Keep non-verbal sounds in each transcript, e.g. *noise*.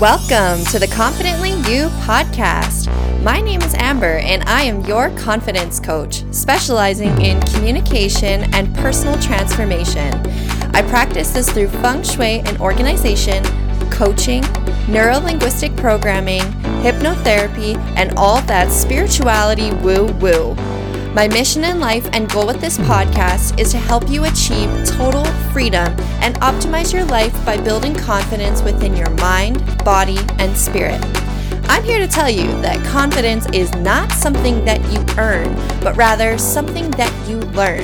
Welcome to the Confidently You podcast. My name is Amber, and I am your confidence coach, specializing in communication and personal transformation. I practice this through feng shui and organization, coaching, neuro linguistic programming, hypnotherapy, and all that spirituality woo woo. My mission in life and goal with this podcast is to help you achieve total freedom and optimize your life by building confidence within your mind, body, and spirit. I'm here to tell you that confidence is not something that you earn, but rather something that you learn.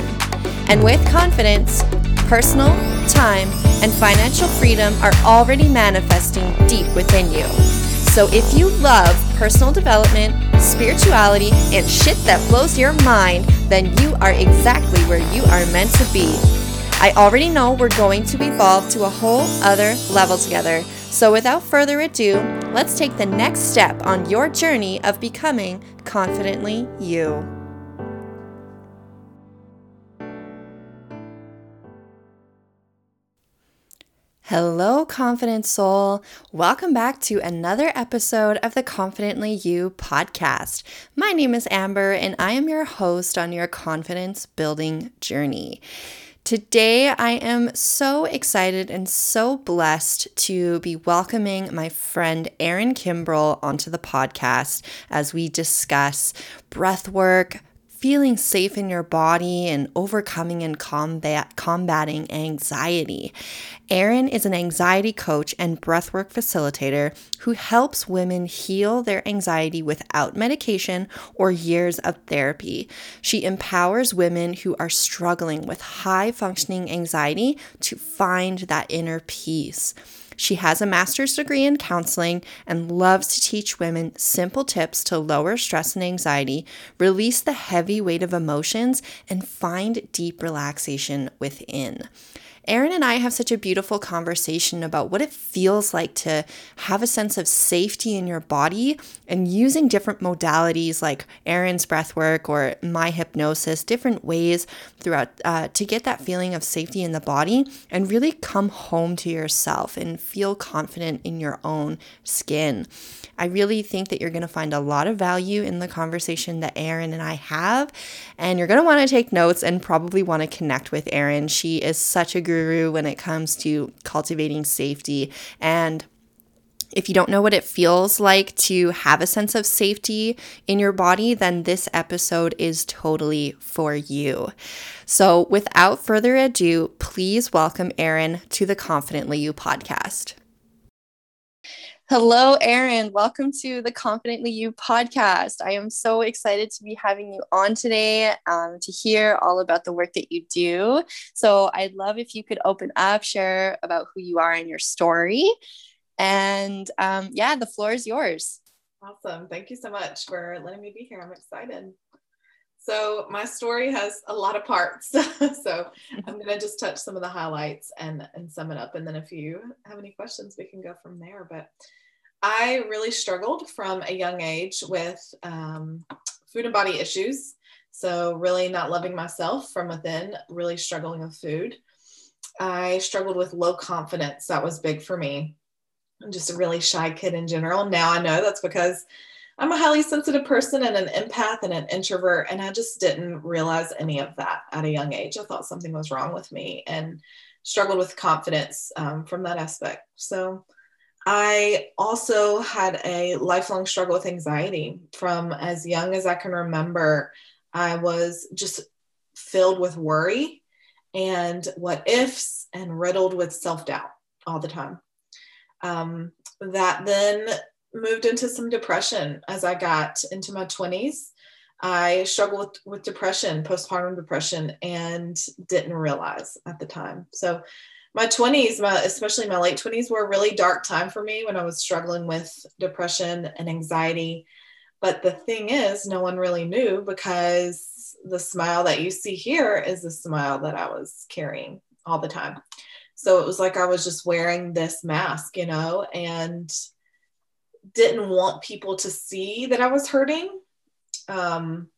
And with confidence, personal, time, and financial freedom are already manifesting deep within you. So if you love personal development, spirituality, and shit that blows your mind, then you are exactly where you are meant to be. I already know we're going to evolve to a whole other level together. So without further ado, let's take the next step on your journey of becoming confidently you. Hello, confident soul. Welcome back to another episode of the Confidently You podcast. My name is Amber, and I am your host on your confidence building journey. Today, I am so excited and so blessed to be welcoming my friend Erin Kimbrell onto the podcast as we discuss breath work, feeling safe in your body and overcoming and combat combating anxiety. Erin is an anxiety coach and breathwork facilitator who helps women heal their anxiety without medication or years of therapy. She empowers women who are struggling with high functioning anxiety to find that inner peace. She has a master's degree in counseling and loves to teach women simple tips to lower stress and anxiety, release the heavy weight of emotions, and find deep relaxation within. Erin and I have such a beautiful conversation about what it feels like to have a sense of safety in your body and using different modalities like Erin's breath work or my hypnosis, different ways throughout uh, to get that feeling of safety in the body and really come home to yourself and feel confident in your own skin. I really think that you're going to find a lot of value in the conversation that Erin and I have. And you're going to want to take notes and probably want to connect with Erin. She is such a guru when it comes to cultivating safety. And if you don't know what it feels like to have a sense of safety in your body, then this episode is totally for you. So, without further ado, please welcome Erin to the Confidently You podcast. Hello, Erin. Welcome to the Confidently You podcast. I am so excited to be having you on today um, to hear all about the work that you do. So, I'd love if you could open up, share about who you are and your story. And um, yeah, the floor is yours. Awesome. Thank you so much for letting me be here. I'm excited. So, my story has a lot of parts. *laughs* so, I'm going to just touch some of the highlights and, and sum it up. And then, if you have any questions, we can go from there. But I really struggled from a young age with um, food and body issues. So, really not loving myself from within, really struggling with food. I struggled with low confidence. That was big for me. I'm just a really shy kid in general. Now I know that's because I'm a highly sensitive person and an empath and an introvert. And I just didn't realize any of that at a young age. I thought something was wrong with me and struggled with confidence um, from that aspect. So I also had a lifelong struggle with anxiety from as young as I can remember. I was just filled with worry and what ifs and riddled with self doubt all the time. Um, that then moved into some depression as I got into my 20s. I struggled with, with depression, postpartum depression, and didn't realize at the time. So, my 20s, my, especially my late 20s, were a really dark time for me when I was struggling with depression and anxiety. But the thing is, no one really knew because the smile that you see here is the smile that I was carrying all the time. So it was like I was just wearing this mask, you know, and didn't want people to see that I was hurting. Um,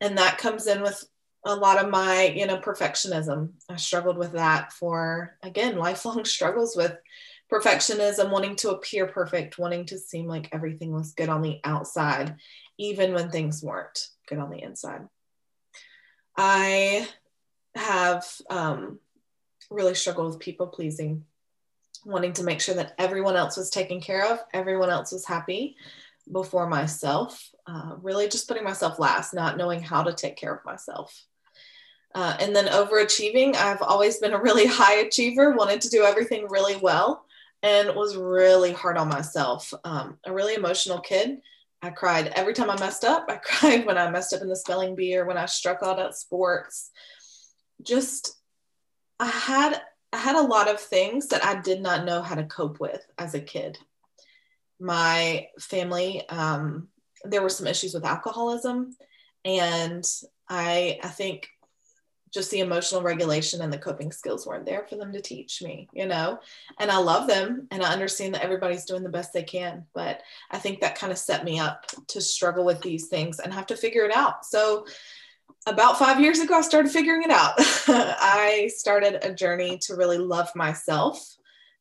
and that comes in with a lot of my, you know, perfectionism. I struggled with that for, again, lifelong *laughs* struggles with perfectionism, wanting to appear perfect, wanting to seem like everything was good on the outside, even when things weren't good on the inside. I have um, really struggled with people pleasing, wanting to make sure that everyone else was taken care of, everyone else was happy before myself, uh, really just putting myself last, not knowing how to take care of myself. Uh, and then overachieving. I've always been a really *laughs* high achiever, wanted to do everything really well, and was really hard on myself. Um, a really emotional kid. I cried every time I messed up. I *laughs* cried when I messed up in the spelling bee or when I struck out at sports. Just, I had I had a lot of things that I did not know how to cope with as a kid. My family, um, there were some issues with alcoholism, and I I think just the emotional regulation and the coping skills weren't there for them to teach me, you know. And I love them and I understand that everybody's doing the best they can, but I think that kind of set me up to struggle with these things and have to figure it out. So about 5 years ago I started figuring it out. *laughs* I started a journey to really love myself,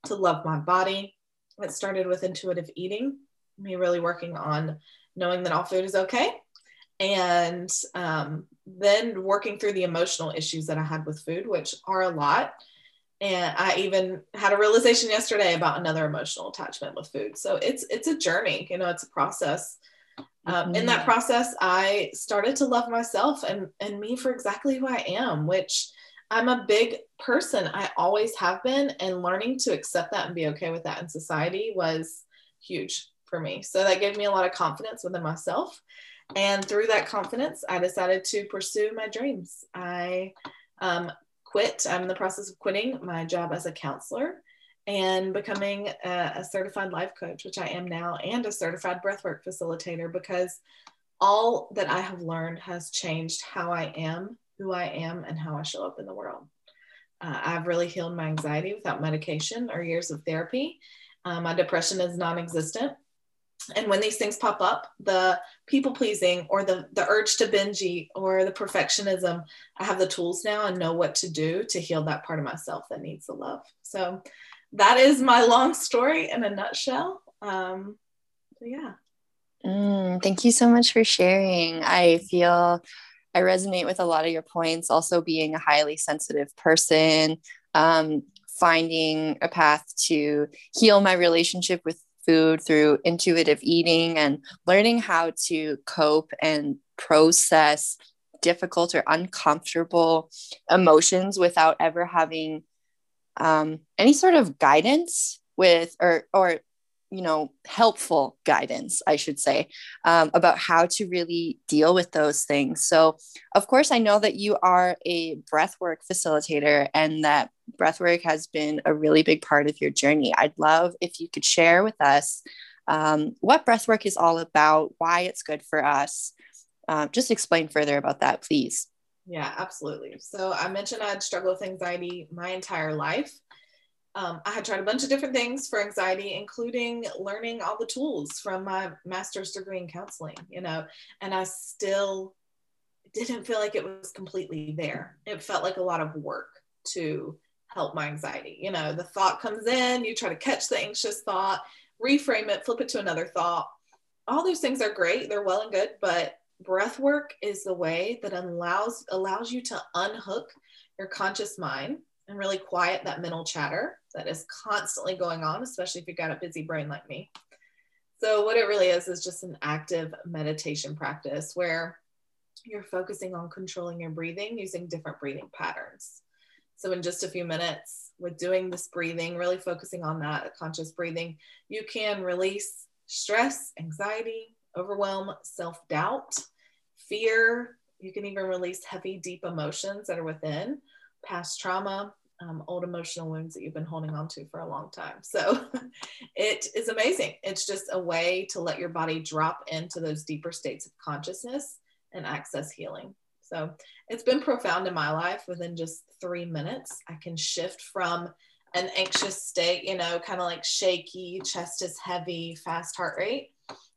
to love my body. It started with intuitive eating, me really working on knowing that all food is okay and um, then working through the emotional issues that I had with food, which are a lot. And I even had a realization yesterday about another emotional attachment with food. So it's it's a journey, you know, it's a process. Um, in that mm-hmm. process, I started to love myself and and me for exactly who I am, which I'm a big person. I always have been, and learning to accept that and be okay with that in society was huge for me. So that gave me a lot of confidence within myself and through that confidence, I decided to pursue my dreams. I um, quit, I'm in the process of quitting my job as a counselor and becoming a, a, certified life coach, which I am now, and a certified breathwork facilitator because all that I have learned has changed how I am, who I am, and how I show up in the world. Uh, I've really healed my anxiety without medication or years of therapy. Um, my depression is non existent and when these things pop up the people pleasing or the the urge to binge eat or the perfectionism i have the tools now and know what to do to heal that part of myself that needs the love so that is my long story in a nutshell. Um, yeah. Mm, thank you so much for sharing. I feel i resonate with a lot of your points. Also being a highly sensitive person um, finding a path to heal my relationship with food through intuitive eating and learning how to cope and process difficult or uncomfortable emotions without ever having um, any sort of guidance with or or you know helpful guidance i should say um, about how to really deal with those things. So of course i know that you are a breathwork facilitator and that breathwork has been a really big part of your journey. I'd love if you could share with us um, what breathwork is all about why it's good for us. Uh, just explain further about that please yeah absolutely so i mentioned i had struggled with anxiety my entire life um, I had tried a bunch of different things for anxiety, including learning all the tools from my master's degree in counseling, you know, and I still didn't feel like it was completely there. It felt like a lot of work to help my anxiety. You know, the thought comes in, you try to catch the anxious thought, reframe it, flip it to another thought. All those things are great, they're well and good, but breath work is the way that allows allows you to unhook your conscious mind and really quiet that mental chatter that is constantly going on, especially if you've got a busy brain like me. So, what it really is is just an active meditation practice where you're focusing on controlling your breathing using different breathing patterns. So, in just a few minutes, with doing this breathing, really focusing on that conscious breathing, you can release stress, anxiety, overwhelm, self doubt, fear. You can even release heavy, deep emotions that are within past trauma, um, old emotional wounds that you've been holding on to for a long time. So *laughs* it is amazing. It's just a way to let your body drop into those deeper states of consciousness and access healing. So it's been profound in my life. Within just three minutes, I can shift from an anxious state, you know, kind of like shaky, chest is heavy, fast heart rate.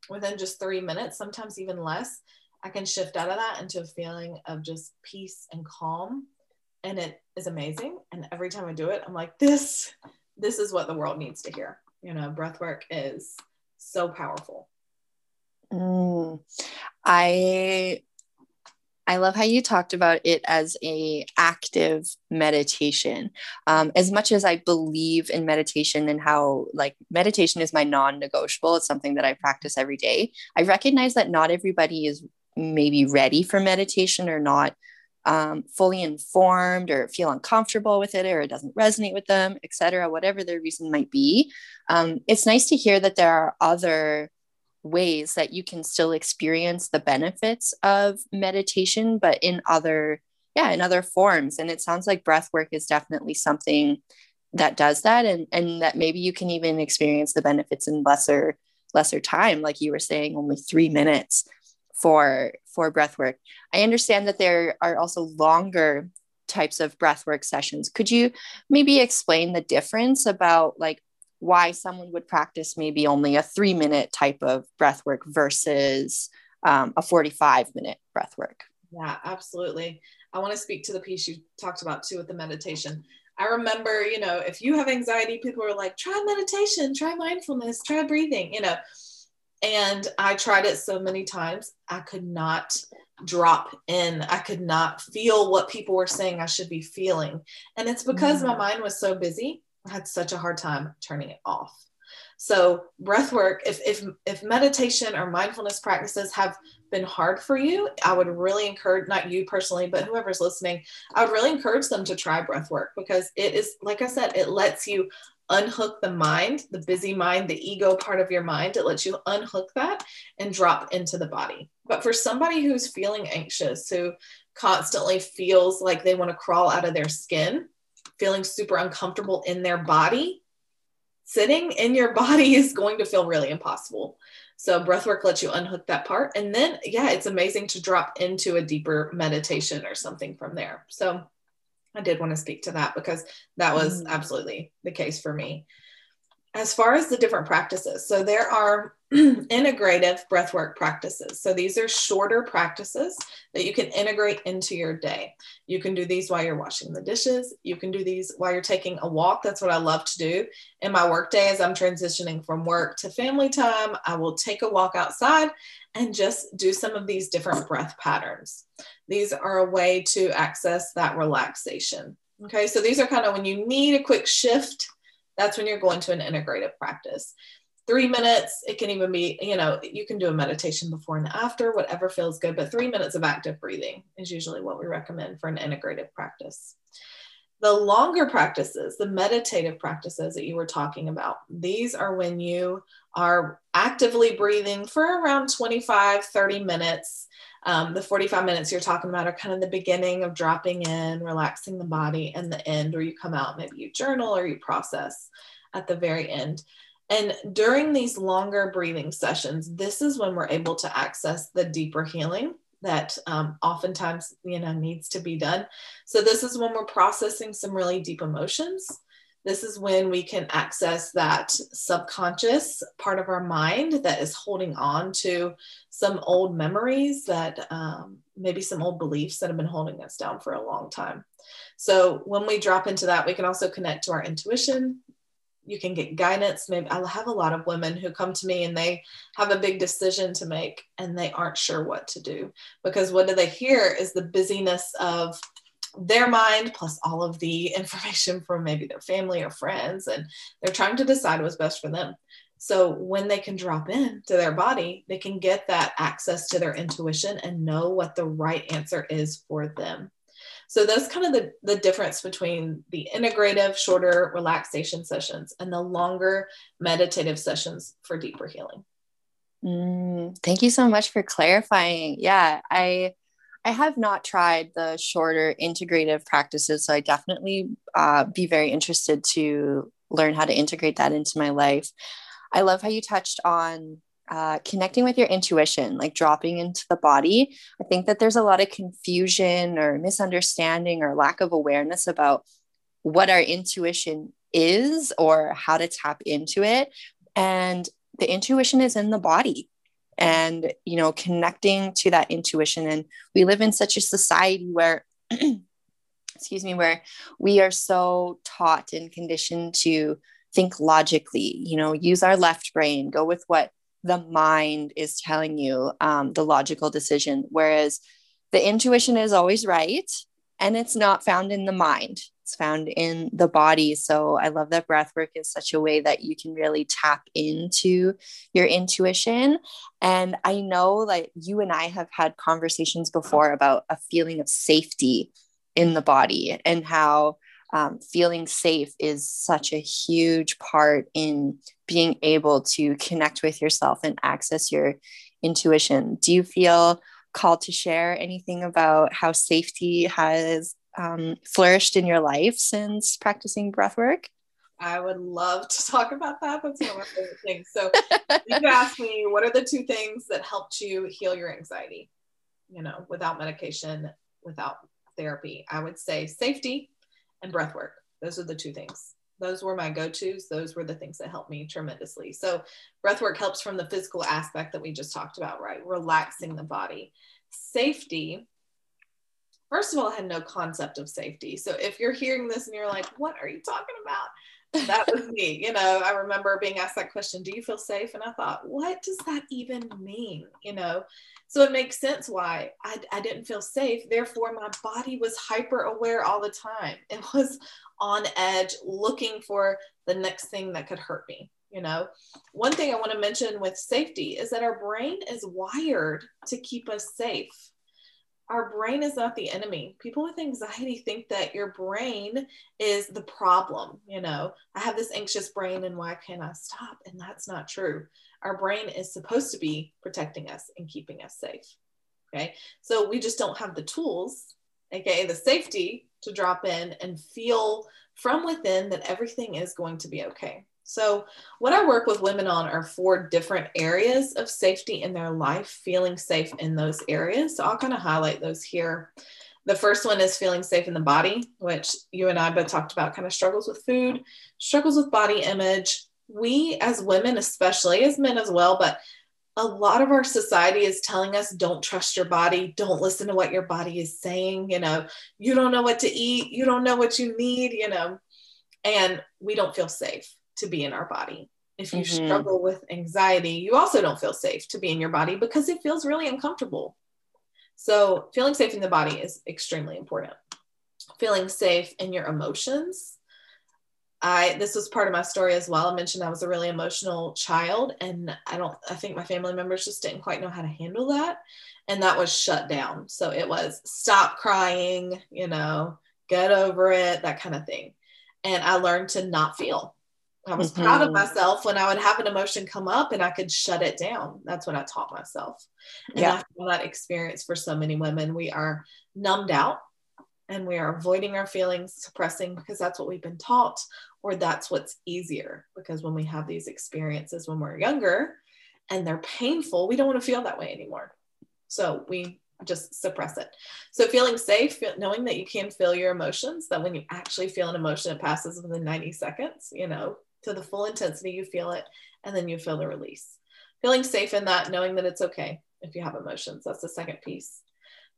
Within just three minutes, sometimes even less, I can shift out of that into a feeling of just peace and calm and it is amazing. And every time I do it, I'm like, this this is what the world needs to hear. You know, breath work is so powerful. Mm, I I love how you talked about it as a active meditation. Um, as much as I believe in meditation and how like meditation is my non-negotiable, it's something that I practice every day. I recognize that not everybody is maybe ready for meditation or not um, fully informed or feel uncomfortable with it or it doesn't resonate with them, etc. Whatever their reason might be, um, it's nice to hear that there are other ways that you can still experience the benefits of meditation but in other yeah in other forms. And it sounds like breath work is definitely something that does that and and that maybe you can even experience the benefits in lesser lesser time like you were saying only 3 minutes for for breath work. I understand that there are also longer types of breath work sessions. Could you maybe explain the difference about like why someone would practice maybe only a three minute type of breath work versus um, a 45 minute breath work. Yeah, absolutely. I want to speak to the piece you talked about too with the meditation. I remember, you know, if you have anxiety, people are like, try meditation, try mindfulness, try breathing, you know. And I tried it so many times, I could not drop in. I could not feel what people were saying I should be feeling. And it's because mm. my mind was so busy had such a hard time turning it off. So breath work, if, if, if meditation or mindfulness practices have been hard for you, I would really encourage, not you personally, but whoever's listening, I would really encourage them to try breath work because it is, like I said, it lets you unhook the mind, the busy mind, the ego part of your mind. It lets you unhook that and drop into the body. But for somebody who's feeling anxious, who constantly feels like they want to crawl out of their skin, feeling super uncomfortable in their body, sitting in your *laughs* body is going to feel really impossible. So breathwork lets you unhook that part. And then, yeah, it's amazing to drop into a deeper meditation or something from there. So I did want to speak to that because that was mm. absolutely the case for me as far as the different practices, so there are *clears throat* integrative breathwork practices. So these are shorter practices that you can integrate into your day. You can do these while you're washing the dishes. You can do these while you're taking a walk. That's what I love to do in my workday as I'm transitioning from work to family time. I will take a walk outside and just do some of these different breath patterns. These are a way to access that relaxation. Okay, so these are kind of when you need a quick shift that's when you're going to an integrative practice. Three minutes, it can even be, you know, you can do a meditation before and after, whatever feels good, but three minutes of active breathing is usually what we recommend for an integrative practice. The longer practices, the meditative practices that you were talking about, these are when you are actively breathing for around 25, 30 minutes um, the 45 minutes you're talking about are kind of the beginning of dropping in, relaxing the body, and the end where you come out, maybe you journal or you process at the very end. And during these longer breathing sessions, this is when we're able to access the deeper healing that um, oftentimes you know needs to be done. So this is when we're processing some really deep emotions this is when we can access that subconscious part of our mind that is holding on to some old memories that um, maybe some old beliefs that have been holding us down for a long time. So when we drop into that, we can also connect to our intuition. You can get guidance. Maybe I'll have a lot of women who come to me and they have a big decision to make and they aren't sure what to do because what do they hear is the busyness of their mind plus all of the *laughs* information from maybe their family or friends and they're trying to decide what's best for them so when they can drop in to their body they can get that access to their intuition and know what the right answer is for them so that's kind of the, the difference between the integrative shorter relaxation sessions and the longer meditative sessions for deeper healing mm, thank you so much for clarifying yeah i I have not tried the shorter integrative practices, so I definitely uh, be very interested to learn how to integrate that into my life. I love how you touched on uh, connecting with your intuition, like dropping into the body. I think that there's a lot of confusion or misunderstanding or lack of awareness about what our intuition is or how to tap into it. And the intuition is in the body and you know connecting to that intuition and we live in such a society where *clears throat* excuse me, where we are so taught and conditioned to think logically, you know, use our left brain, go with what the mind is telling you, um, the logical decision. Whereas the intuition is always right and it's not found in the mind it's found in the body so i love that breath work is such a way that you can really tap into your intuition and i know like you and i have had conversations before about a feeling of safety in the body and how um, feeling safe is such a huge part in being able to connect with yourself and access your intuition do you feel called to share anything about how safety has um, flourished in your life since practicing breathwork? I would love to *laughs* talk about that. That's one of my favorite things. So *laughs* you asked me, what are the two things that helped you heal your anxiety? You know, without medication, without therapy. I would say safety and breath work. Those are the two things. Those were my go-tos. Those were the things that helped me tremendously. So breath work helps from the physical aspect that we just talked about, right? Relaxing the body. Safety first of all, I had no concept of safety. So if you're hearing this and you're like, what are you talking about? That was me. You know, I remember being asked that question, do you feel safe? And I thought, what does that even mean? You know, so it makes sense why I, I didn't feel safe. Therefore, my body was hyper aware all the time. It was on edge, looking for the next thing that could hurt me. You know, one thing I want to mention with safety is that our brain is wired to keep us safe our brain is not the enemy. People with anxiety think that your brain is the problem. You know, I have this anxious brain and why can't I stop? And that's not true. Our brain is supposed to be protecting us and keeping us safe. Okay. So we just don't have the tools, aka the safety to drop in and feel from within that everything is going to be okay. So, what I work with women on are four different areas of safety in their life, feeling safe in those areas. So, I'll kind of highlight those here. The first one is feeling safe in the body, which you and I both talked about kind of struggles with food, struggles with body image. We, as women, especially as men as well, but a lot of our society is telling us don't trust your body, don't listen to what your body is saying. You know, you don't know what to eat, you don't know what you need, you know, and we don't feel safe to be in our body. If you mm-hmm. struggle with anxiety, you also don't feel safe to be in your body because it feels really uncomfortable. So, feeling safe in the body is extremely important. Feeling safe in your emotions. I this was part of my story as well. I mentioned I was a really emotional child and I don't I think my family members just didn't quite know how to handle that and that was shut down. So it was stop crying, you know, get over it, that kind of thing. And I learned to not feel I was mm-hmm. proud of myself when I would have an emotion come up and I could shut it down. That's when I taught myself. And yeah. after that experience for so many women, we are numbed out and we are avoiding our feelings, suppressing because that's what we've been taught, or that's what's easier. Because when we have these experiences when we're younger and they're painful, we don't want to feel that way anymore. So we just suppress it. So feeling safe, knowing that you can feel your emotions, that when you actually feel an emotion, it passes within 90 seconds, you know, to the full intensity, you feel it, and then you feel the release. Feeling safe in that, knowing that it's okay if you have emotions. That's the second piece.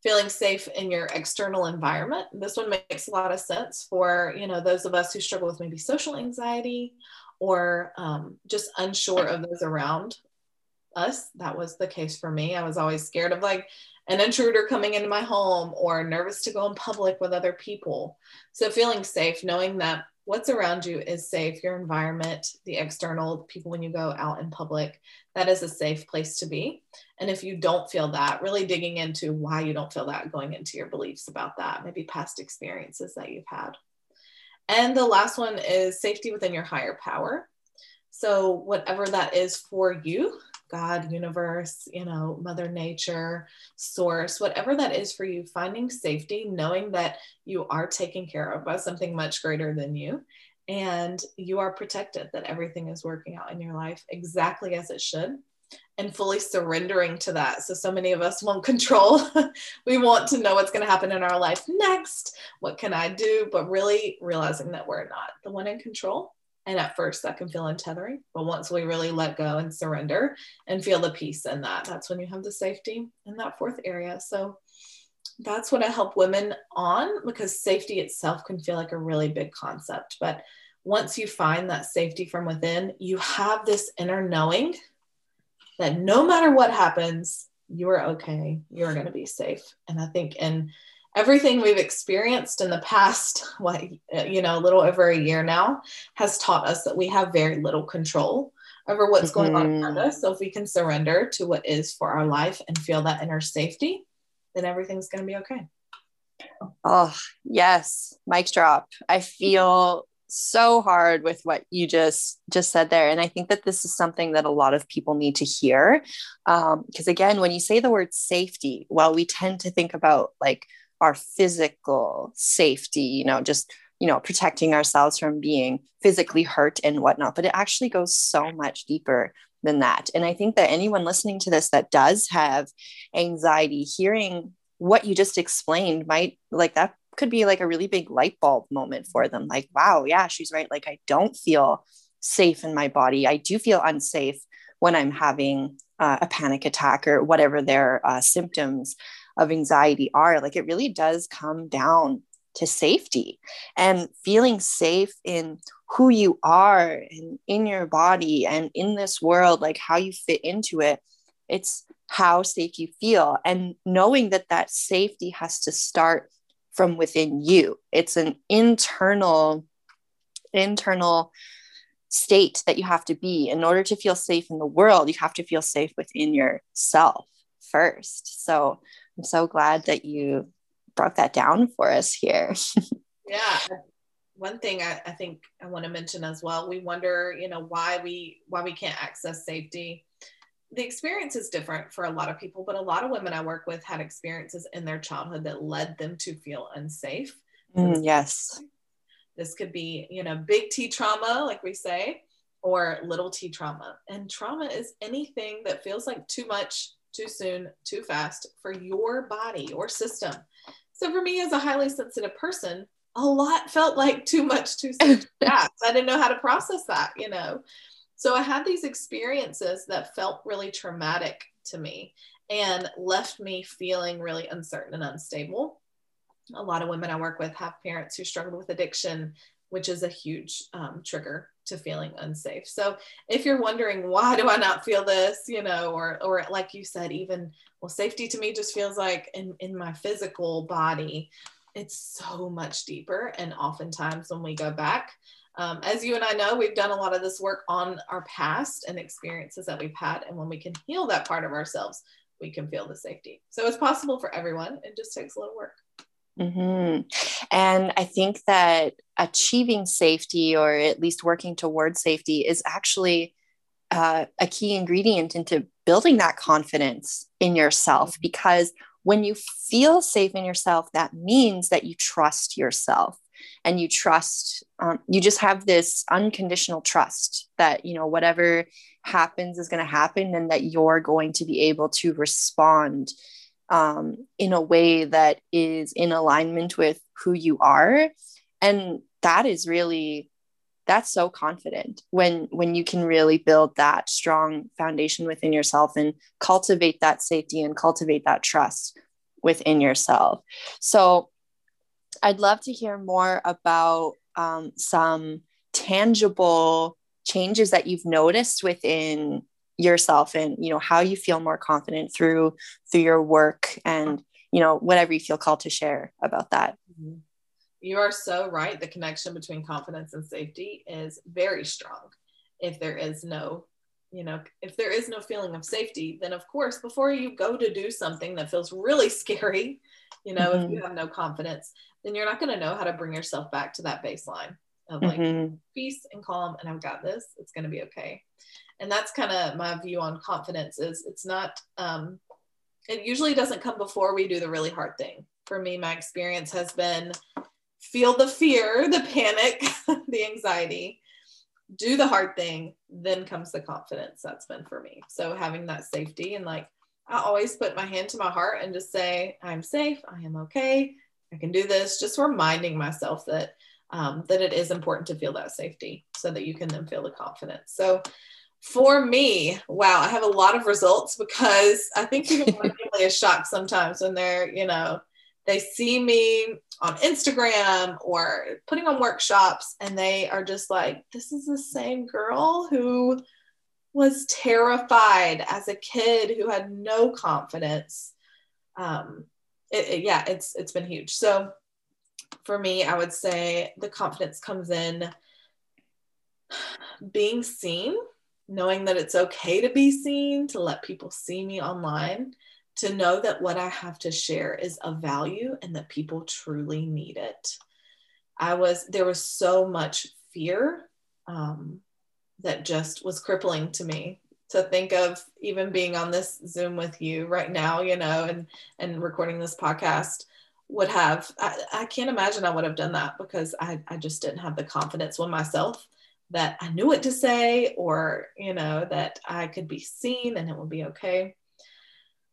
Feeling safe in your external environment. This one makes a lot of sense for you know those of us who struggle with maybe social anxiety or um, just unsure of those around us. That was the case for me. I was always scared of like an intruder coming into my home or nervous to go in public with other people. So feeling safe, knowing that what's around you is safe, your environment, the external people when you go out in public, that is a safe place to be. And if you don't feel that, really digging into why you don't feel that, going into your beliefs about that, maybe past experiences that you've had. And the last one is safety within your higher power. So, whatever that is for you, God, universe, you know, Mother Nature, source, whatever that is for you, finding safety, knowing that you are taken care of by something much greater than you and you are protected, that everything is working out in your life exactly as it should. And fully surrendering to that. So, so many of us want *laughs* control. we want to know what's going to happen in our life next. What can I do? But really realizing that we're not the one in control and at first, that can feel untethering. But once we really let go and surrender and feel the peace in that, that's when you have the safety in that fourth area. So, that's what I help women on because safety itself can feel like a really big concept. But once you find that safety from within, you have this inner knowing that no matter what happens, you're okay. You're going to be safe. And I think in everything we've experienced in the past, *laughs* what, you know, a little over a year now, has taught us that we have very little control over what's mm-hmm. going on around mm-hmm. us. So if we can surrender to what is for our life and feel that inner safety, then everything's going to be okay. Oh, yes. Mic drop. I feel so hard with what you just just said there and i think that this is something that a lot of people need to hear because um, again when you say the word safety well we tend to think about like our physical safety you know just you know protecting ourselves from being physically hurt and whatnot. But it actually goes so much deeper than that. And i think that anyone listening to this that does have anxiety hearing what you just explained might like that could be like a really big light bulb moment for them. Like wow yeah she's right. Like i don't feel safe in my body. I do feel unsafe when i'm having uh, a panic attack or whatever their uh, symptoms of anxiety are like it really does come down to safety and feeling safe in who you are and in your body and in this world like how you fit into it it's how safe you feel and knowing that that safety has to start from within you. It's an internal, internal state that you have to be in order to feel safe in the world. You have to feel safe within yourself first. So I'm so glad that you broke that down for us here. *laughs* yeah. One thing I, I think I want to mention as well, we wonder, you know, why we why we can't access safety the experience is different for a lot of people, but a lot of women I work with had experiences in their childhood that led them to feel unsafe. Mm, yes. This could be, you know, big T trauma, like we say, or little t trauma. And trauma is anything that feels like too much, too soon, too fast for your body or system. So for me, as a highly sensitive person, a lot felt like too much, too soon, too *laughs* fast. I didn't know how to process that, you know. So I had these experiences that felt really traumatic to me and left me feeling really uncertain and unstable. A lot of women I work with have parents who struggled with addiction, which is a huge um, trigger to feeling unsafe. So if you're wondering why do I not feel this, you know, or or like you said, even well, safety to me just feels like in in my physical body, it's so much deeper. And oftentimes when we go back, um, as you and I know, we've done a lot of this work on our past and experiences that we've had. And when we can heal that part of ourselves, we can feel the safety. So it's possible for everyone. It just takes a little work. Mm-hmm. And I think that achieving safety, or at least working towards safety, is actually uh, a key ingredient into building that confidence in yourself. Mm-hmm. Because when you feel safe in yourself, that means that you trust yourself and you trust um, you just have this unconditional trust that you know whatever happens is going to happen and that you're going to be able to respond um, in a way that is in alignment with who you are. And that is really that's so confident when when you can really build that strong foundation within yourself and cultivate that safety and cultivate that trust within yourself. So I'd love to hear more about um, some tangible changes that you've noticed within yourself and you know how you feel more confident through through your work and you know whatever you feel called to share about that mm-hmm. you are so right the connection between confidence and safety is very strong if there is no you know if there is no feeling of safety then of course before you go to do something that feels really *laughs* scary you know mm-hmm. if you have no confidence then you're not going to know how to bring yourself back to that baseline of like mm-hmm. peace and calm and I've got this. It's going to be okay. And that's kind of my view on confidence is it's not um it usually doesn't come before we do the really hard thing. For me, my experience has been feel the fear, *laughs* the panic, *laughs* the anxiety, do the hard thing, then comes the confidence. That's been for me. So having that safety and like I always put my hand to my heart and just say, I'm safe, I am okay, I can do this. Just reminding myself that um, that it is important to feel that safety so that you can then feel the confidence. So for me, wow, I have a lot of results because I think people *laughs* my family is shocked sometimes when they're, you know, they see me on Instagram or putting on workshops and they are just like, this is the same girl who was terrified as a kid who had no confidence. Um, it, it, yeah, it's it's been huge. So for me, I would say the confidence comes in being seen, knowing that it's okay to be seen, to let people see me online, to know that what I have to share is of value and that people truly need it. I was, there was so much fear um, that just was crippling to me to think of even being on this Zoom with you right now, you know, and, and recording this podcast would have, I, I can't imagine I would have done that because I, I just didn't have the confidence with myself that I knew what to say or, you know, that I could be seen and it would be okay.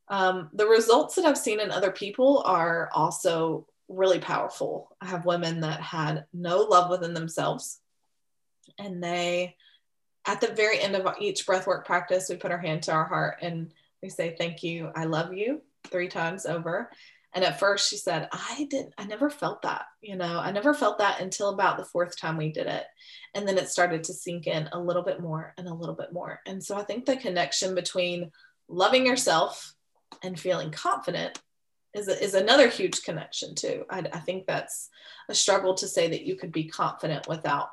Um, the results that I've seen in other people are also really powerful. I have women that had no love within themselves, and they, at the very end of each breathwork practice, we put our hand to our heart and we say, Thank you, I love you, three times over. And at first she said, I didn't, I never felt that, you know, I never felt that until about the fourth time we did it. And then it started to sink in a little bit more and a little bit more. And so I think the connection between loving yourself and feeling confident is, is another huge connection too. I, I think that's a struggle to say that you could be confident without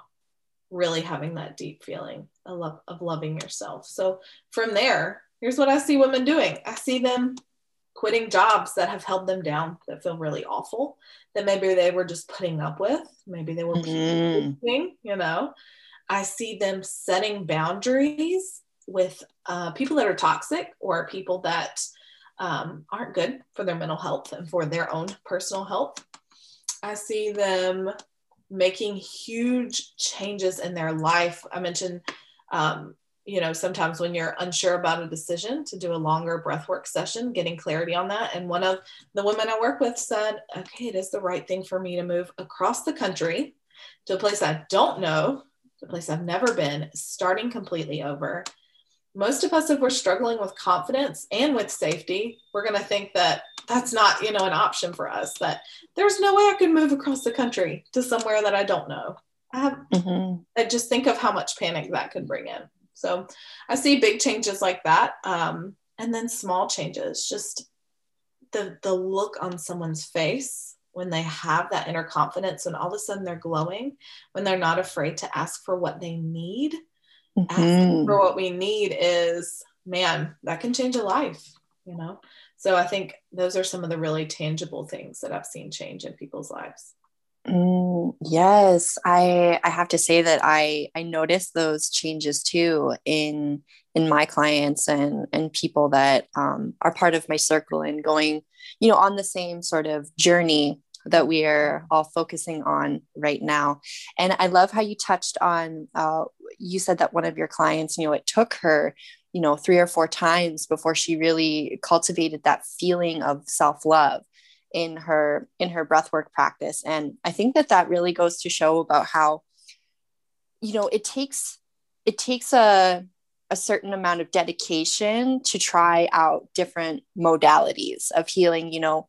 really having that deep feeling of, love, of loving yourself. So from there, here's what I see women doing. I see them quitting jobs that have held them down that feel really awful that maybe they were just putting up with maybe they were mm-hmm. you know i see them setting boundaries with uh, people that are toxic or people that um, aren't good for their mental health and for their own personal health. I see them making huge changes in their life. I mentioned, um, you know, sometimes when you're unsure about a decision to do a longer breathwork session, getting clarity on that. And one of the women I work with said, okay, it is the right thing for me to move across the country to a place I don't know, to a place I've never been, starting completely over most of us if we're struggling with confidence and with safety we're going to think that that's not you know an option for us that there's no way i could move across the country to somewhere that i don't know i have mm-hmm. i just think of how much panic that could bring in so i see big changes like that um, and then small changes just the the look on someone's face when they have that inner confidence and all of a sudden they're glowing when they're not afraid to ask for what they need. Mm-hmm. for what we need is man that can change a life you know? So i think those are some of the really tangible things that i've seen change in people's lives mm, yes i i have to say that i i noticed those changes too in in my clients and and people that um, are part of my circle and going you know on the same sort of journey that we are all focusing on right now. And I love how you touched on, uh, you said that one of your clients, you know, it took her, you know, three or four times before she really cultivated that feeling of self love in her in her breathwork practice and i think that that really goes to show about how you know it takes it takes a a certain amount of dedication to try out different modalities of healing you know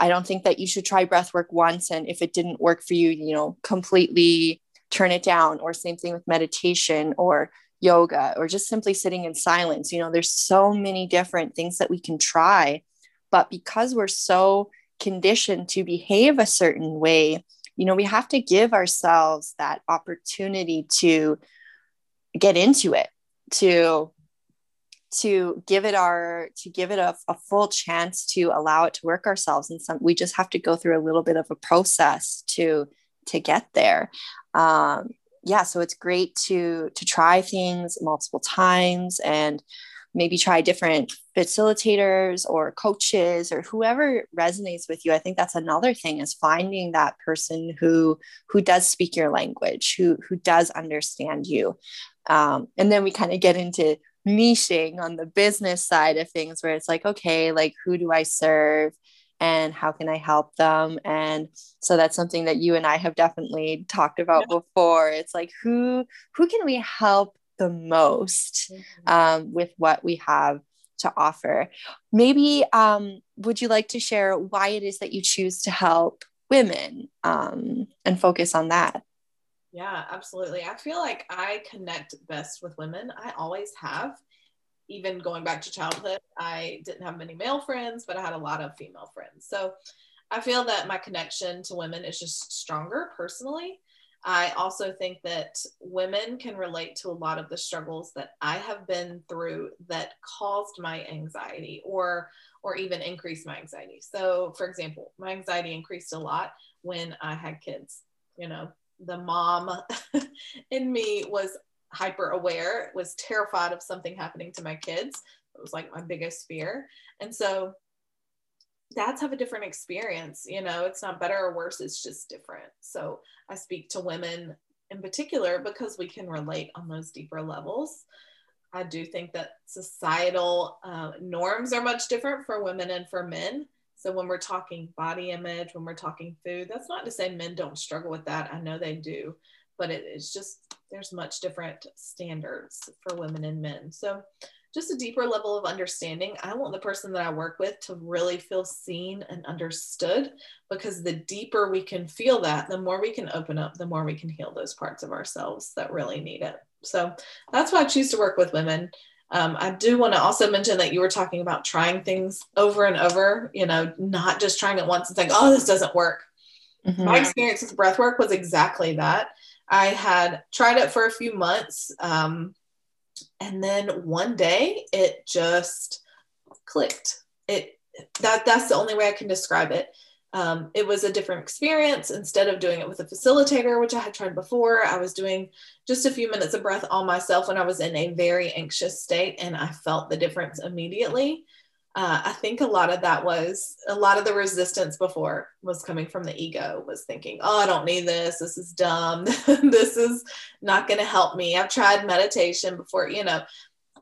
I don't think that you should try breath work once. And if it didn't work for you, you know, completely turn it down. Or same thing with meditation or yoga or just simply sitting in silence. You know, there's so many different things that we can try. But because we're so conditioned to behave a certain way, you know, we have to give ourselves that opportunity to get into it, to to give it our to give it a, a, full chance to allow it to work ourselves. And some we just have to go through a little bit of a process to to get there. Um, yeah so it's great to to try things multiple times and maybe try different facilitators or coaches or whoever resonates with you. I think that's another thing is finding that person who who does speak your language who who does understand you. Um, and then we kind of get into niching on the business side of things where it's like okay like who do i serve and how can i help them? And so that's something that you and i have definitely talked about yeah. before. It's like who who can we help the most mm-hmm. um, with what we have to offer. Maybe um, would you like to share why it is that you choose to help women um, and focus on that? Yeah, absolutely. I feel like I connect best with women. I always have. Even going back to childhood, I didn't have many male friends, but I had a lot of female friends. So I feel that my connection to women is just stronger personally. I also think that women can relate to a lot of the struggles that I have been through that caused my anxiety or or even increased my anxiety. So, for example, my anxiety increased a lot when I had kids. You know, the mom *laughs* in me was hyper aware, was terrified of something happening to my kids. It was like my biggest fear. And so dads have a different experience. You know, it's not better or worse, it's just different. So I speak to women in particular because we can relate on those deeper levels. I do think that societal uh, norms are much different for women and for men. So when we're talking body image, when we're talking food, that's not to say men don't struggle with that. I know they do, but it is just there's much different standards for women and men. So just a deeper level of understanding. I want the person that I work with to really feel seen and understood because the deeper we can feel that, the more we can open up, the more we can heal those parts of ourselves that really need it. So that's why I choose to work with women. Um, I do want to also mention that you were talking about trying things over and over, you know, not just trying it once and saying, oh, this doesn't work. Mm-hmm. My experience with breath work was exactly that. I had tried it for a few months. Um, and then one day it just clicked. It that that's the only way I can describe it. Um, it was a different experience. Instead of doing it with a facilitator, which I had tried before, I was doing just a few minutes of breath on myself when I was in a very anxious state, and I felt the difference immediately. Uh, I think a lot of that was a lot of the resistance before was coming from the ego, was thinking, oh, I don't need this. This is dumb. *laughs* this is not going to help me. I've tried meditation before, you know.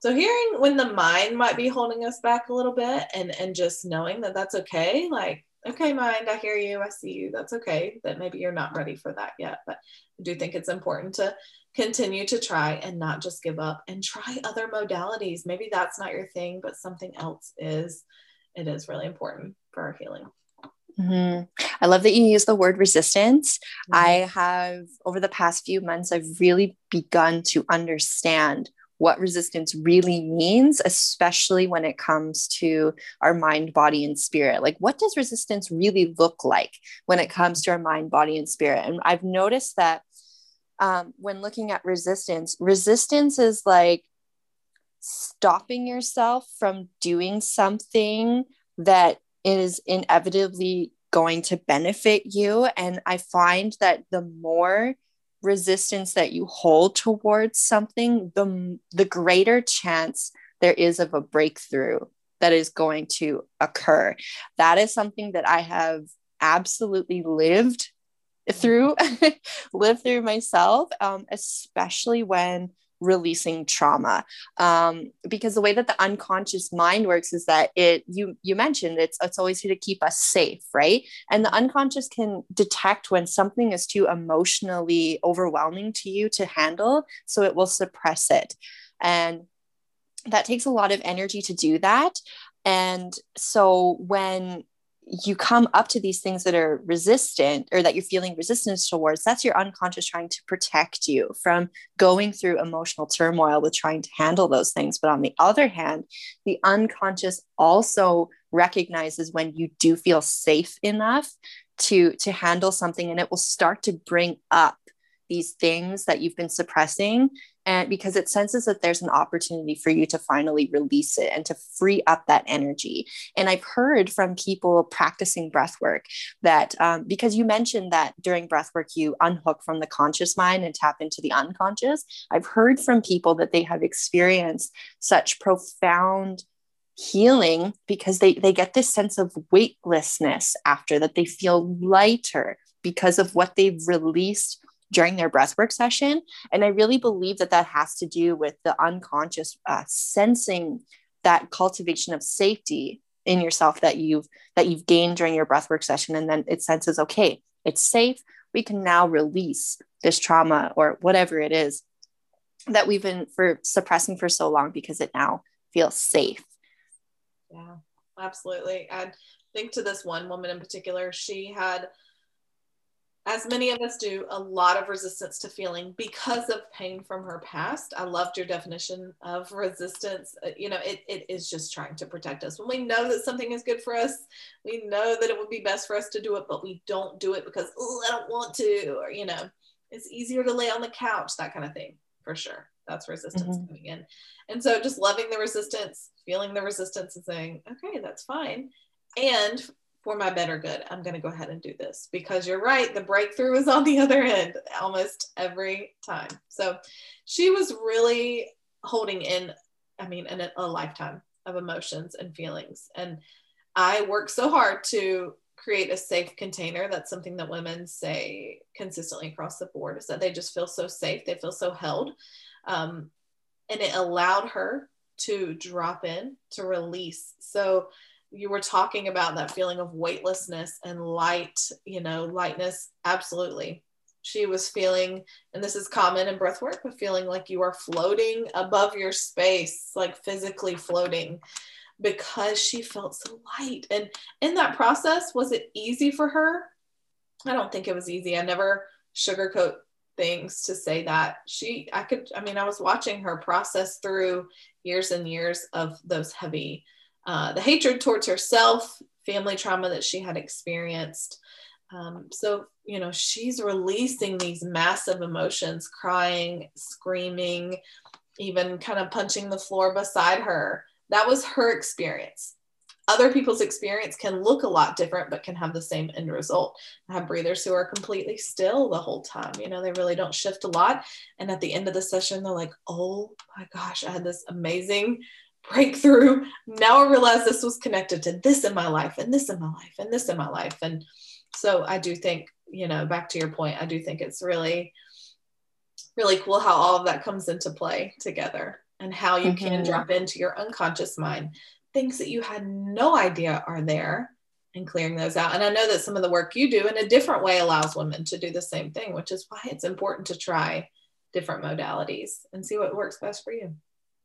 So hearing when the mind might be holding us back a little bit and and just knowing that that's okay, like okay, mind, I hear you, I see you. That's okay. That maybe you're not ready for that yet, but I do think it's important to continue to try and not just give up and try other modalities. Maybe that's not your thing, but something else is. It is really important for our healing. Mm-hmm. I love that you use the word resistance. Mm-hmm. I have, over the past few months, I've really begun to understand what resistance really means, especially when it comes to our mind, body, and spirit. Like, what does resistance really look like when it comes to our mind, body, and spirit? And I've noticed that um, when looking at resistance, resistance is like stopping yourself from doing something that is inevitably going to benefit you. And I find that the more resistance that you hold towards something, the, the greater chance there is of a breakthrough that is going to occur. That is something that I have absolutely lived through *laughs* live through myself um, especially when releasing trauma. Um, because the way that the unconscious mind works is that it you you mentioned it's it's always here to keep us safe right? And the unconscious can detect when something is too emotionally overwhelming to you to handle so it will suppress it. And that takes a lot of energy to do that. And so when you come up to these things that are resistant or that you're feeling resistance towards, that's your unconscious trying to protect you from going through emotional turmoil with trying to handle those things. But on the other hand, the unconscious also recognizes when you do feel safe enough to to handle something and it will start to bring up these things that you've been suppressing and because it senses that there's an opportunity for you to finally release it and to free up that energy. And i've heard from people practicing breath work that um, because you mentioned that during breath work you unhook from the conscious mind and tap into the unconscious. I've heard from people that they have experienced such profound healing because they they get this sense of weightlessness after that they feel lighter because of what they've released during their breathwork session. And I really believe that that has to do with the unconscious uh, sensing that cultivation of safety in yourself that you've that you've gained during your breathwork session and then it senses okay it's safe we can now release this trauma or whatever it is that we've been for suppressing for so long because it now feels safe Yeah, absolutely. I think to this one woman in particular, she had as many of us do, a lot of resistance to feeling because of pain from her past. I loved your definition of resistance. Uh, you know, it, it is just trying to protect us. When we know that something is good for us, we know that it would be best for us to do it, but we don't do it because, oh, I don't want to, or, you know, it's easier to lay on the couch, that kind of thing, for sure. That's resistance mm-hmm. coming in. And so just loving the resistance, feeling the resistance and saying, okay, that's fine. And for my better good, I'm going to go ahead and do this because you're right. The breakthrough is on the *laughs* other end almost every time. So she was really holding in, I mean, in a, a lifetime of emotions and feelings. And I work so hard to create a safe container. That's something that women say consistently across the board is that they just feel so safe. They feel so held. Um, and it allowed her to drop in, to release. So you were talking about that feeling of weightlessness and light, you know, lightness. Absolutely. She was feeling, and this is common in breath work, but feeling like you are floating above your space, like physically floating because she felt so light. And in that process, was it easy for her? I don't think it was easy. I never sugarcoat things to say that she i could i mean i was watching her process through years and years of those heavy uh, the hatred towards herself, family trauma that she had experienced. Um, so, you know, she's releasing these massive emotions, crying, screaming, even kind of punching the floor beside her. That was her experience. Other people's experience can look a lot different, but can have the same end result. I have breathers who are completely still the whole time. You know, they really don't shift a lot. And at the end of the session, they're like, oh my gosh, I had this amazing breakthrough. Now I realize this was connected to this in my life and this in my life and this in my life. And so I do think, you know, back to your point, I do think it's really, really cool how all of that comes into play together and how you mm-hmm. can drop into your unconscious mind things that you had no idea are there and clearing those out. And I know that some of the work you do in a different way allows women to do the same thing, which is why it's important to try different modalities and see what works best for you.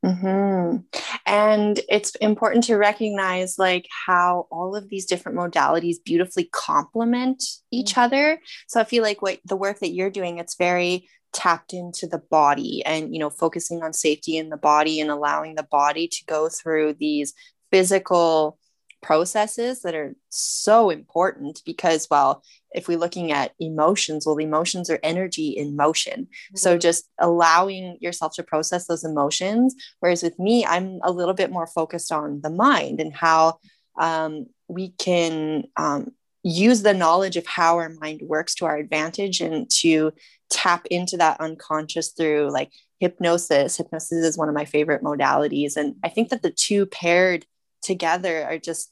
Mm-hmm. And it's important to recognize like how all of these different modalities beautifully complement each mm-hmm. other. So I feel like what the work that you're doing, it's very tapped into the body and you know focusing on safety in the body and allowing the body to go through these physical processes that are so important because well if we're looking at emotions well emotions are energy in motion. Mm-hmm. so just allowing yourself to process those emotions whereas with me i'm a little bit more focused on the mind and how um, we can um, use the knowledge of how our mind works to our advantage and to tap into that unconscious through like hypnosis. Hypnosis is one of my favorite modalities. And i think that the two paired together are just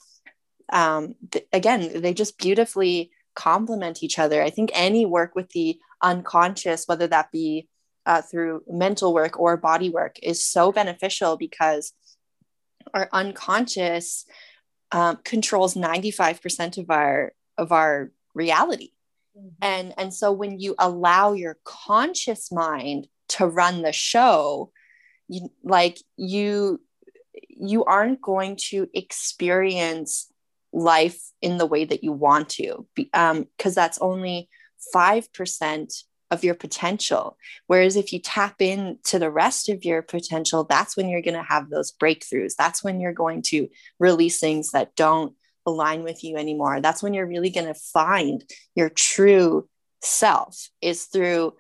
um, again they just beautifully complement each other i think any work with the unconscious whether that be uh, through mental work or body work is so beneficial because our unconscious um, controls 95% of our of our reality mm-hmm. and and so when you allow your conscious mind to run the show you like you you aren't going to experience life in the way that you want to because um, that's only 5% of your potential. Whereas if you tap into the rest of your potential that's when you're going to have those breakthroughs. That's when you're going to release things that don't align with you anymore. That's when you're really going to find your true self is through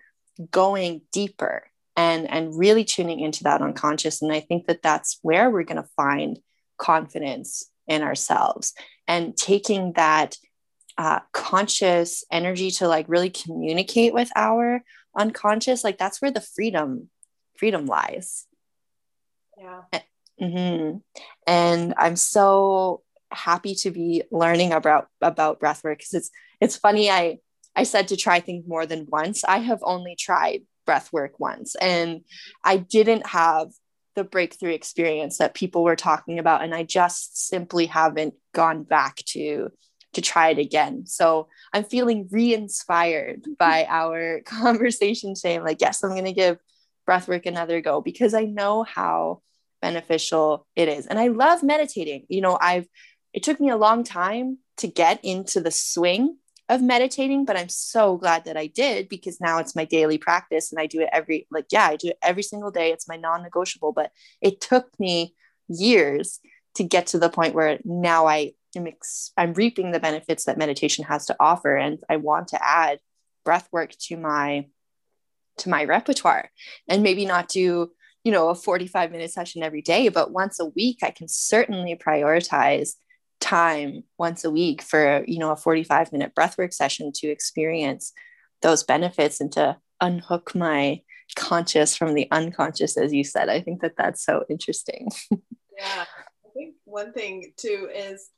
going deeper and and really tuning into that unconscious. And i think that that's where we're going to find confidence in ourselves and taking that uh, conscious energy to like really communicate with our unconscious like that's where the freedom freedom lies. Yeah. Mm-hmm. and i'm so happy to be learning about about breathwork because it's it's funny i i said to try things more than once. I have only tried breath work once and I didn't have the breakthrough experience that people were talking about and I just simply haven't gone back to to try it again. So I'm feeling re-inspired *laughs* by our *laughs* conversation today. I'm like, yes, I'm going to give breathwork another go because I know how beneficial it is. And I love meditating. You know, I've, it took me a long time to get into the swing of meditating, but I'm so glad that I did because now it's my daily practice and I do it every, like, yeah, I do it every single day. It's my non negotiable, but it took me years to get to the point where now I am, ex- I'm reaping the benefits that meditation has to offer. And I want to add breath work to my, to my repertoire and maybe not do, you know, a 45 minute session every day, but once a week, I can certainly prioritize time once a week for you know a 45 minute breathwork session to experience those benefits and to unhook my conscious from the unconscious as you said. I think that that's so interesting. *laughs* Yeah. I think one thing too is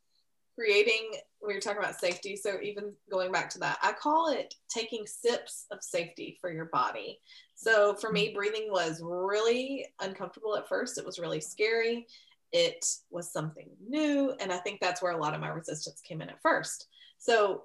creating we were talking about safety so even going back to that i call it taking sips of safety for your body. So for me breathing was really uncomfortable at first. It was really scary it was something new. And I think that's where a lot of my resistance came in at first. So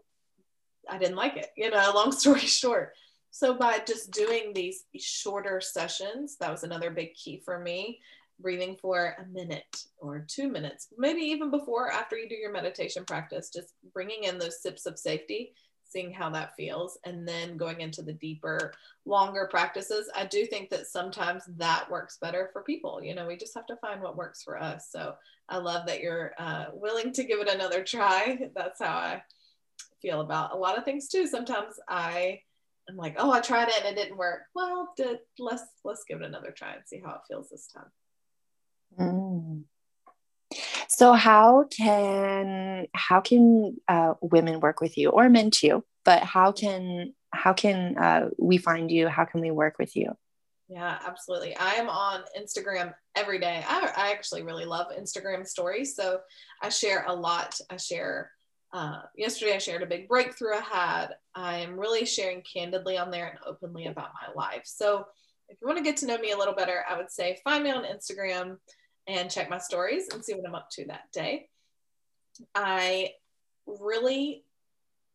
I didn't like it, you know, *laughs* long story *laughs* short. So by just doing these shorter sessions, that was another big key for me. Breathing for a minute or two minutes, maybe even before, after you do your meditation practice, just bringing in those sips of safety seeing how that feels, and then going into the deeper, longer practices. I do think that sometimes that works better for people. You know, we just have to find what works for us. So I love that you're uh, willing to give it another try. *laughs* That's how I feel about a lot of things too. Sometimes I am like, oh, I tried it and it didn't work. Well, did, let's let's give it another try and see how it feels this time. Mm. So how can how can uh, women work with you or men too? But how can how can uh, we find you? How can we work with you? Yeah, absolutely. I am on Instagram every day. I, I actually really love Instagram stories. So I share a lot. I share, uh, yesterday I shared a big breakthrough I had. I am really sharing candidly on there and openly about my life. So if you want to get to know me a little better, I would say find me on Instagram and check my stories and see what I'm up to that day. I really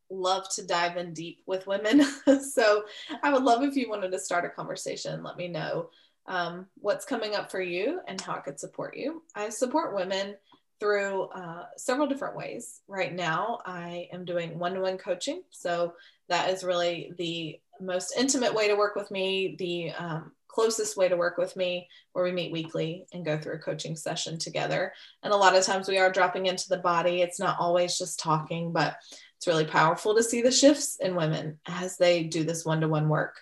love to dive in deep with women. *laughs* so I would love if you wanted to start a conversation, let me know um, what's coming up for you and how I could support you. I support women through uh, several different ways. Right now, I am doing one to one coaching. So that is really the most intimate way to work with me, the um, closest way to work with me where we meet weekly and go through a coaching session together. And a lot of times we are dropping into the body. It's not always just talking, but it's really powerful to see the shifts in women as they do this one to one work.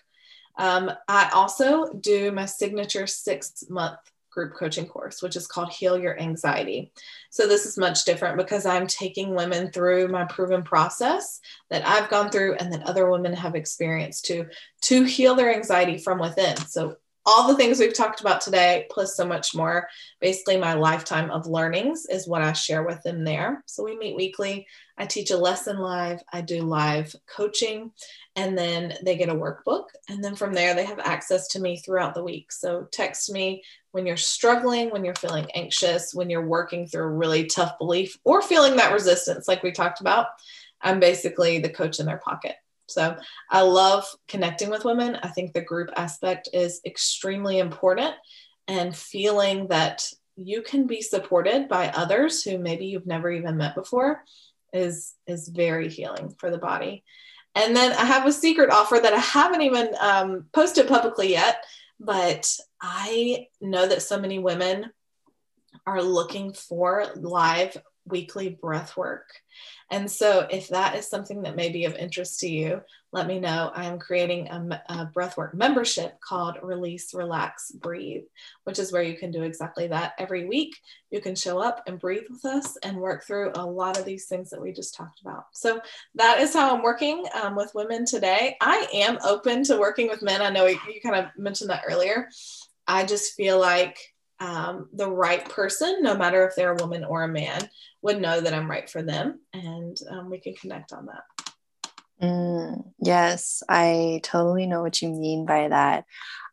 Um, I also do my signature six month group coaching course, which is called Heal Your Anxiety. So, this is much different because I'm taking women through my proven process that I've gone through and that other women have experienced to, to heal their anxiety from within. So, all the things we've talked about today, plus so much more. Basically, my lifetime of learnings is what I share with them there. So we meet weekly. I teach a lesson live, I do live coaching, and then they get a workbook. And then from there, they have access to me throughout the week. So text me when you're struggling, when you're feeling anxious, when you're working through a really tough belief, or feeling that resistance, like we talked about. I'm basically the coach in their pocket. So I love connecting with women. I think the group aspect is extremely important and feeling that you can be supported by others who maybe you've never even met before is is very healing for the body. And then I have a secret offer that I haven't even um, posted publicly yet, but I know that so many women are looking for live weekly breath work. And so, if that is something that may be of interest to you, let me know. I am creating a, a breathwork membership called Release, Relax, Breathe, which is where you can do exactly that every week. You can show up and breathe with us and work through a lot of these things that we just talked about. So, that is how I'm working um, with women today. I am open to working with men. I know you kind of mentioned that earlier. I just feel like um, the right person, no matter if they're a woman or a man, would know that I'm right for them, and um, we can connect on that. Mm, yes, I totally know what you mean by that.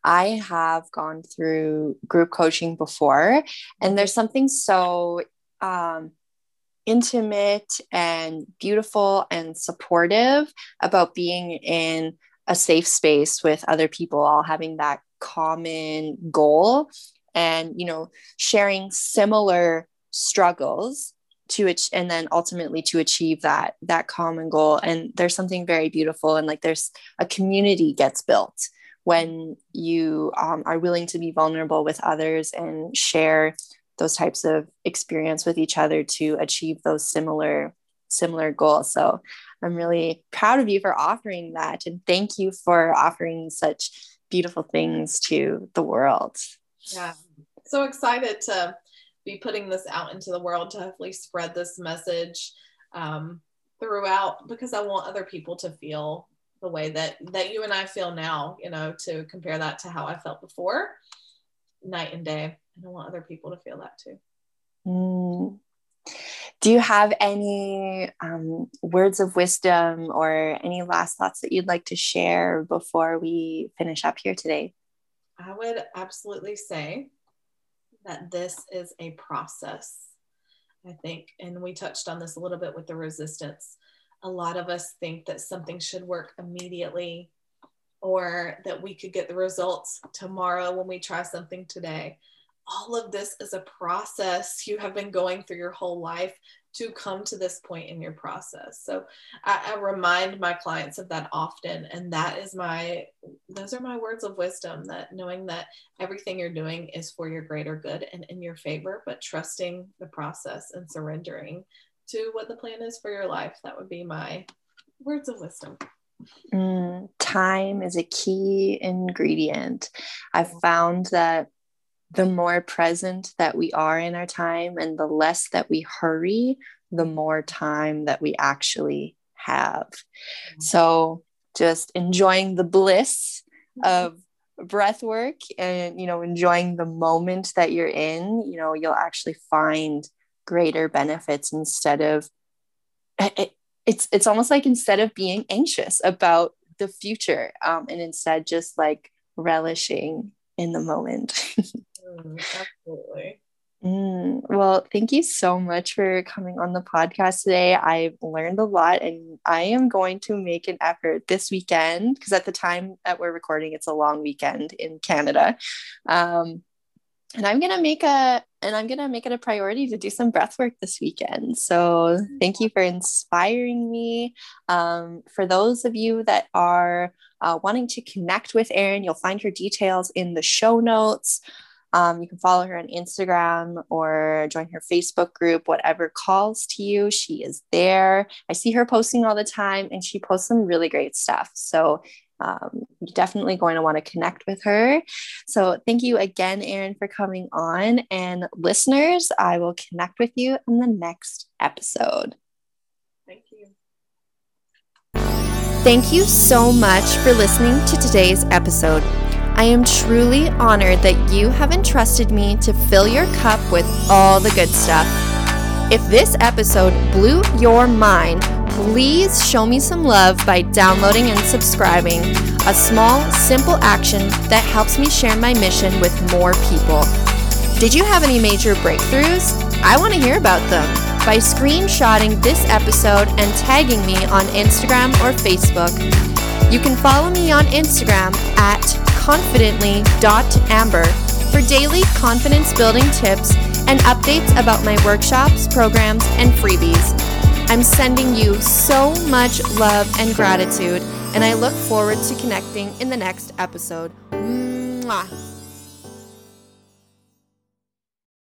I have gone through group coaching before, and there's something so um, intimate and beautiful and supportive about being in a safe space with other people, all having that common goal and you know sharing similar struggles to it and then ultimately to achieve that that common goal. And there's something very beautiful and like there's a community gets built when you um, are willing to be vulnerable with others and share those types of experience with each other to achieve those similar similar goals. So i'm really proud of you for offering that. And thank you for offering such beautiful things to the world. Yeah so excited to be putting this out into the world to hopefully spread this message um, throughout because I want other people to feel the way that that you and I feel now, you know, to compare that to how I felt before, night and day. And I want other people to feel that too. Mm. Do you have any um, words of wisdom or any last thoughts that you'd like to share before we finish up here today? I would absolutely say that this is a process, I think. And we touched on this a little bit with the resistance. A lot of us think that something should work immediately or that we could get the results tomorrow when we try something today. All of this is a process you have been going through your whole life to come to this point in your process. So I, I, remind my clients of that often. And that is my, those are my words of wisdom that knowing that everything you're doing is for your greater good and in your favor, but trusting the process and surrendering to what the plan is for your life. That would be my words of wisdom. Mm, time is a key ingredient. I've found that the more present that we are in our time and the less that we hurry, the more time that we actually have. Mm-hmm. So just enjoying the bliss of breath work and you know enjoying the moment that you're in you know you'll actually find greater benefits instead of it, it's it's almost like instead of being anxious about the future um, and instead just like relishing in the moment *laughs* Mm, absolutely. Mm, well, thank you so much for coming on the podcast today. I've learned a lot and I am going to make an effort this weekend because at the time that we're recording, it's a long weekend in Canada. Um, and I'm gonna make a and I'm gonna make it a priority to do some breath work this weekend. So thank you for inspiring me. Um, for those of you that are uh, wanting to connect with Erin, you'll find her details in the show notes. Um, you can follow her on Instagram or join her Facebook group, whatever calls to you. She is there. I see her posting all the time and she posts some really great stuff. So um, you're definitely going to want to connect with her. So thank you again, Erin, for coming on. And listeners, I will connect with you in the next episode. Thank you. Thank you so much for listening to today's episode. I am truly honored that you have entrusted me to fill your cup with all the good stuff. If this episode blew your mind, please show me some love by downloading and subscribing. A small, simple action that helps me share my mission with more people. Did you have any major breakthroughs? I want to hear about them by screenshotting this episode and tagging me on Instagram or Facebook. You can follow me on Instagram at confidently.amber for daily confidence building tips and updates about my workshops, programs, and freebies. I'm sending you so much love and gratitude, and I look forward to connecting in the next episode. Mwah.